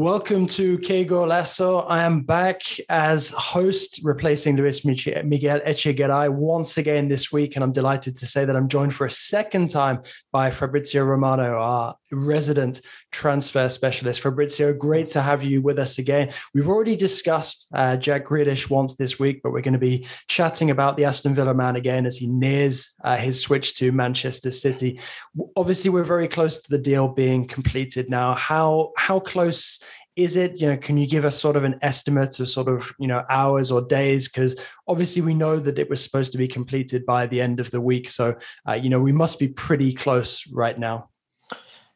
Welcome to Que Golazo. I am back as host, replacing Luis Miguel Echegaray once again this week. And I'm delighted to say that I'm joined for a second time by Fabrizio Romano, our resident transfer specialist. Fabrizio, great to have you with us again. We've already discussed uh, Jack Grealish once this week, but we're going to be chatting about the Aston Villa man again as he nears uh, his switch to Manchester City. Obviously, we're very close to the deal being completed now. How how close is it? You know can you give us sort of an estimate of sort of you know hours or days? Because obviously we know that it was supposed to be completed by the end of the week. So uh, you know we must be pretty close right now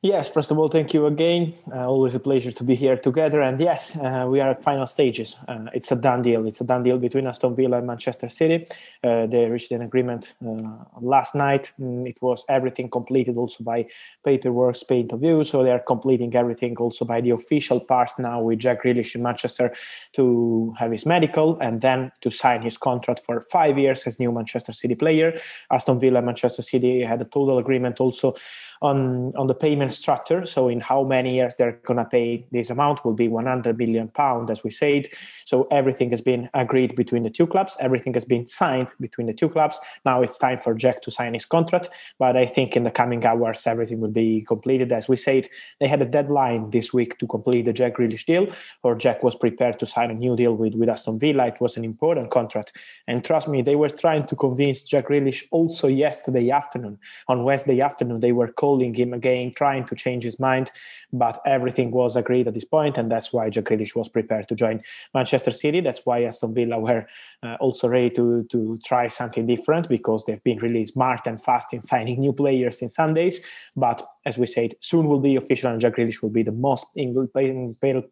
Yes, first of all, thank you again. Uh, always a pleasure to be here together. And yes, uh, we are at final stages. Uh, it's a done deal. It's a done deal between Aston Villa and Manchester City. Uh, they reached an agreement uh, last night. Mm, it was everything completed also by paperwork, pay interview. So they are completing everything also by the official part now with Jack Grealish in Manchester to have his medical and then to sign his contract for five years as new Manchester City player. Aston Villa and Manchester City had a total agreement also on on the payment structure. So in how many years they're gonna pay this amount will be 100 million pound, as we said. So everything has been agreed between the two clubs. Everything has been signed between the two clubs. Now it's time for Jack to sign his contract. But I think in the coming hours everything will be completed. As we said, they had a deadline this week to complete the Jack Grealish deal, or Jack was prepared to sign a new deal with, with Aston Villa. It was an important contract. And trust me, they were trying to convince Jack Grealish also yesterday afternoon. On Wednesday afternoon, they were calling him again, trying to change his mind, but everything was agreed at this point, and that's why Jack Grealish was prepared to join Manchester City. That's why Aston Villa were uh, also ready to to try something different because they've been really smart and fast in signing new players in Sundays. But as we said, soon will be official, and Jack Grealish will be the most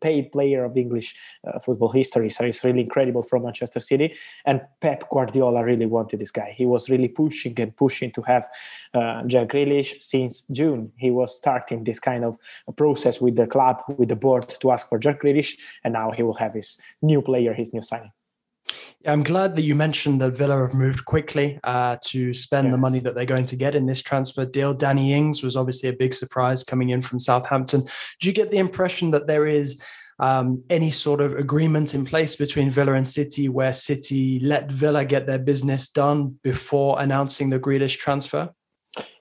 paid player of English uh, football history. So it's really incredible from Manchester City. And Pep Guardiola really wanted this guy. He was really pushing and pushing to have uh, Jack Grealish since June. He was starting this kind of process with the club, with the board to ask for Jack Grealish, and now he will have his new player, his new signing. I'm glad that you mentioned that Villa have moved quickly uh, to spend yes. the money that they're going to get in this transfer deal. Danny Ings was obviously a big surprise coming in from Southampton. Do you get the impression that there is um, any sort of agreement in place between Villa and City where City let Villa get their business done before announcing the Grealish transfer?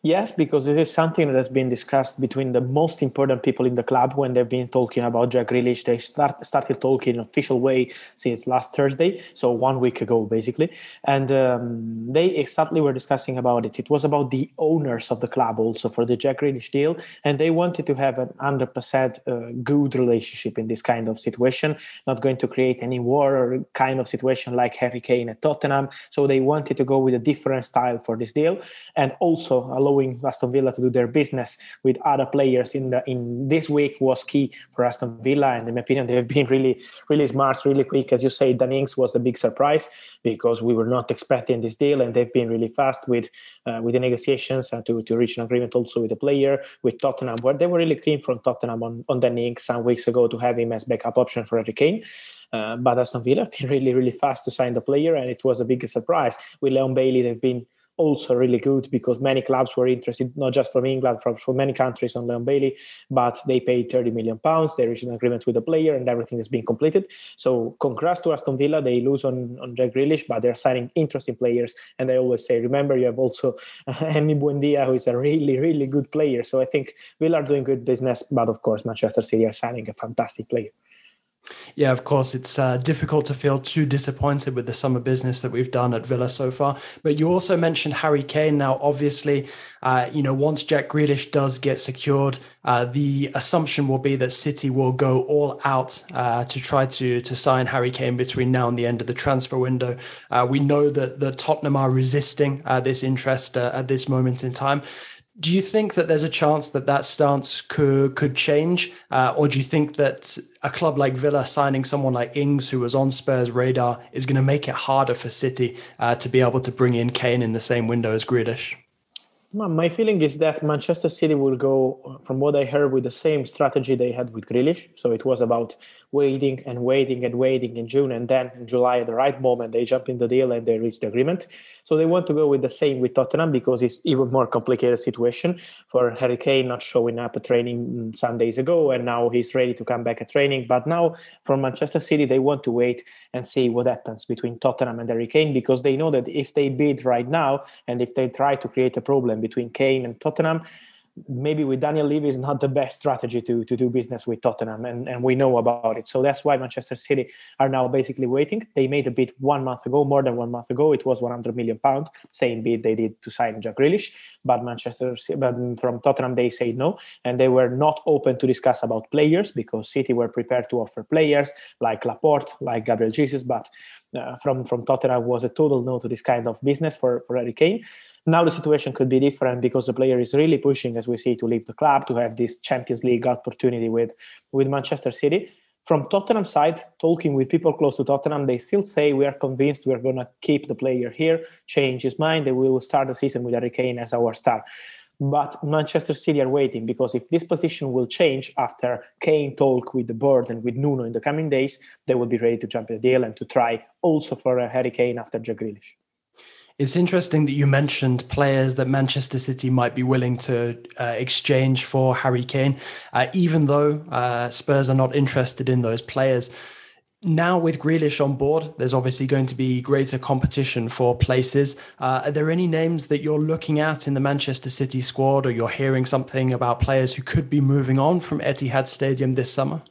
Yes, because this is something that has been discussed between the most important people in the club when they've been talking about Jack Grealish. They start, started talking in an official way since last Thursday, so one week ago, basically. And um, they exactly were discussing about it. It was about the owners of the club also for the Jack Grealish deal, and they wanted to have an 100% uh, good relationship in this kind of situation, not going to create any war or kind of situation like Harry Kane at Tottenham. So they wanted to go with a different style for this deal, and also allow allowing Aston Villa to do their business with other players in the in this week was key for Aston Villa. And in my opinion, they have been really, really smart, really quick. As you say, Dan Ings was a big surprise because we were not expecting this deal, and they've been really fast with uh, with the negotiations and to to reach an agreement also with the player with Tottenham, where they were really keen from Tottenham on on Dan some weeks ago to have him as backup option for Harry Kane. Uh, but Aston Villa have been really, really fast to sign the player, and it was a big surprise. With Leon Bailey, they've been also really good because many clubs were interested, not just from England, from, from many countries on Leon Bailey, but they paid 30 million pounds. They reached an agreement with the player and everything has been completed. So congrats to Aston Villa. They lose on, on Jack Grealish, but they're signing interesting players. And I always say, remember, you have also Emi Buendia, who is a really, really good player. So I think Villa are doing good business, but of course, Manchester City are signing a fantastic player. Yeah, of course, it's uh, difficult to feel too disappointed with the summer business that we've done at Villa so far. But you also mentioned Harry Kane. Now, obviously, uh, you know, once Jack Grealish does get secured, uh, the assumption will be that City will go all out uh, to try to to sign Harry Kane between now and the end of the transfer window. Uh, we know that the Tottenham are resisting uh, this interest at this moment in time Do you think that there's a chance that that stance could could change, uh, or do you think that a club like Villa signing someone like Ings, who was on Spurs' radar, is going to make it harder for City uh, to be able to bring in Kane in the same window as Grealish? My feeling is that Manchester City will go, from what I heard, with the same strategy they had with Grealish. So it was about waiting and waiting and waiting in June, and then in July, at the right moment, they jump in the deal and they reach the agreement. So they want to go with the same with Tottenham because it's even more complicated situation for Harry Kane not showing up at training mm, some days ago, and now he's ready to come back at training. But now from Manchester City, they want to wait and see what happens between Tottenham and Harry Kane because they know that if they bid right now and if they try to create a problem between Kane and Tottenham, maybe with Daniel Levy is not the best strategy to, to do business with Tottenham, and, and we know about it. So that's why Manchester City are now basically waiting. They made a bid one month ago, more than one month ago. It was 100 million pound, same bid they did to sign Jack Grealish. But Manchester, but from Tottenham they say no, and they were not open to discuss about players because City were prepared to offer players like Laporte, like Gabriel Jesus, but uh, from from Tottenham was a total no to this kind of business for for Harry Kane. Now the situation could be different because the player is really pushing, as we see, to leave the club to have this Champions League opportunity with with Manchester City. From Tottenham side, talking with people close to Tottenham, they still say we are convinced we are going to keep the player here, change his mind, and we will start the season with Harry Kane as our star. But Manchester City are waiting because if this position will change after Kane talk with the board and with Nuno in the coming days, they will be ready to jump the deal and to try also for a Harry Kane after Jack Grealish. It's interesting that you mentioned players that Manchester City might be willing to uh, exchange for Harry Kane, uh, even though uh, Spurs are not interested in those players. Now, with Grealish on board, there's obviously going to be greater competition for places. Uh, are there any names that you're looking at in the Manchester City squad, or you're hearing something about players who could be moving on from Etihad Stadium this summer?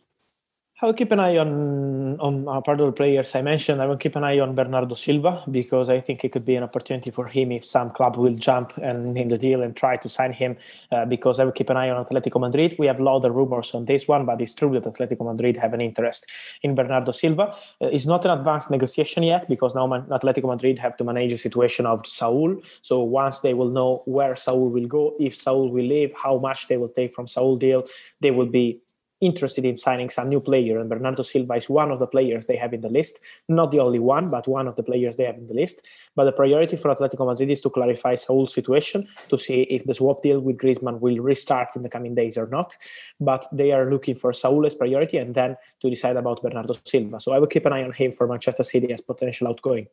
I will keep an eye on on uh, part of the players I mentioned. I will keep an eye on Bernardo Silva because I think it could be an opportunity for him if some club will jump and in the deal and try to sign him. Uh, because I will keep an eye on Atletico Madrid. We have a lot of rumors on this one, but it's true that Atletico Madrid have an interest in Bernardo Silva. Uh, it's not an advanced negotiation yet because now Man- Atletico Madrid have to manage the situation of Saul. So once they will know where Saul will go, if Saul will leave, how much they will take from Saul deal, they will be interested in signing some new player, and Bernardo Silva is one of the players they have in the list. Not the only one, but one of the players they have in the list. But the priority for Atletico Madrid is to clarify Saul's situation to see if the swap deal with Griezmann will restart in the coming days or not. But they are looking for Saul as priority and then to decide about Bernardo Silva. So I will keep an eye on him for Manchester City as potential outgoing.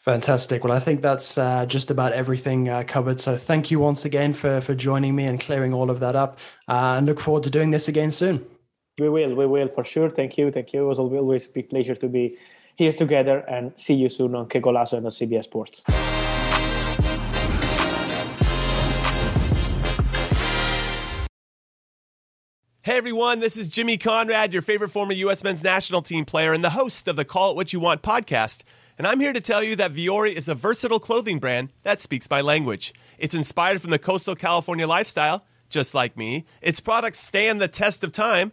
Fantastic. Well, I think that's uh, just about everything uh, covered. So thank you once again for for joining me and clearing all of that up. Uh, and look forward to doing this again soon. We will. We will for sure. Thank you. Thank you. It was always a big pleasure to be here together and see you soon on Que Golazo and on CBS Sports. Hey everyone, this is Jimmy Conrad, your favorite former U.S. men's national team player and the host of the Call It What You Want podcast. And I'm here to tell you that Vuori is a versatile clothing brand that speaks my language. It's inspired from the coastal California lifestyle, just like me. Its products stand the test of time,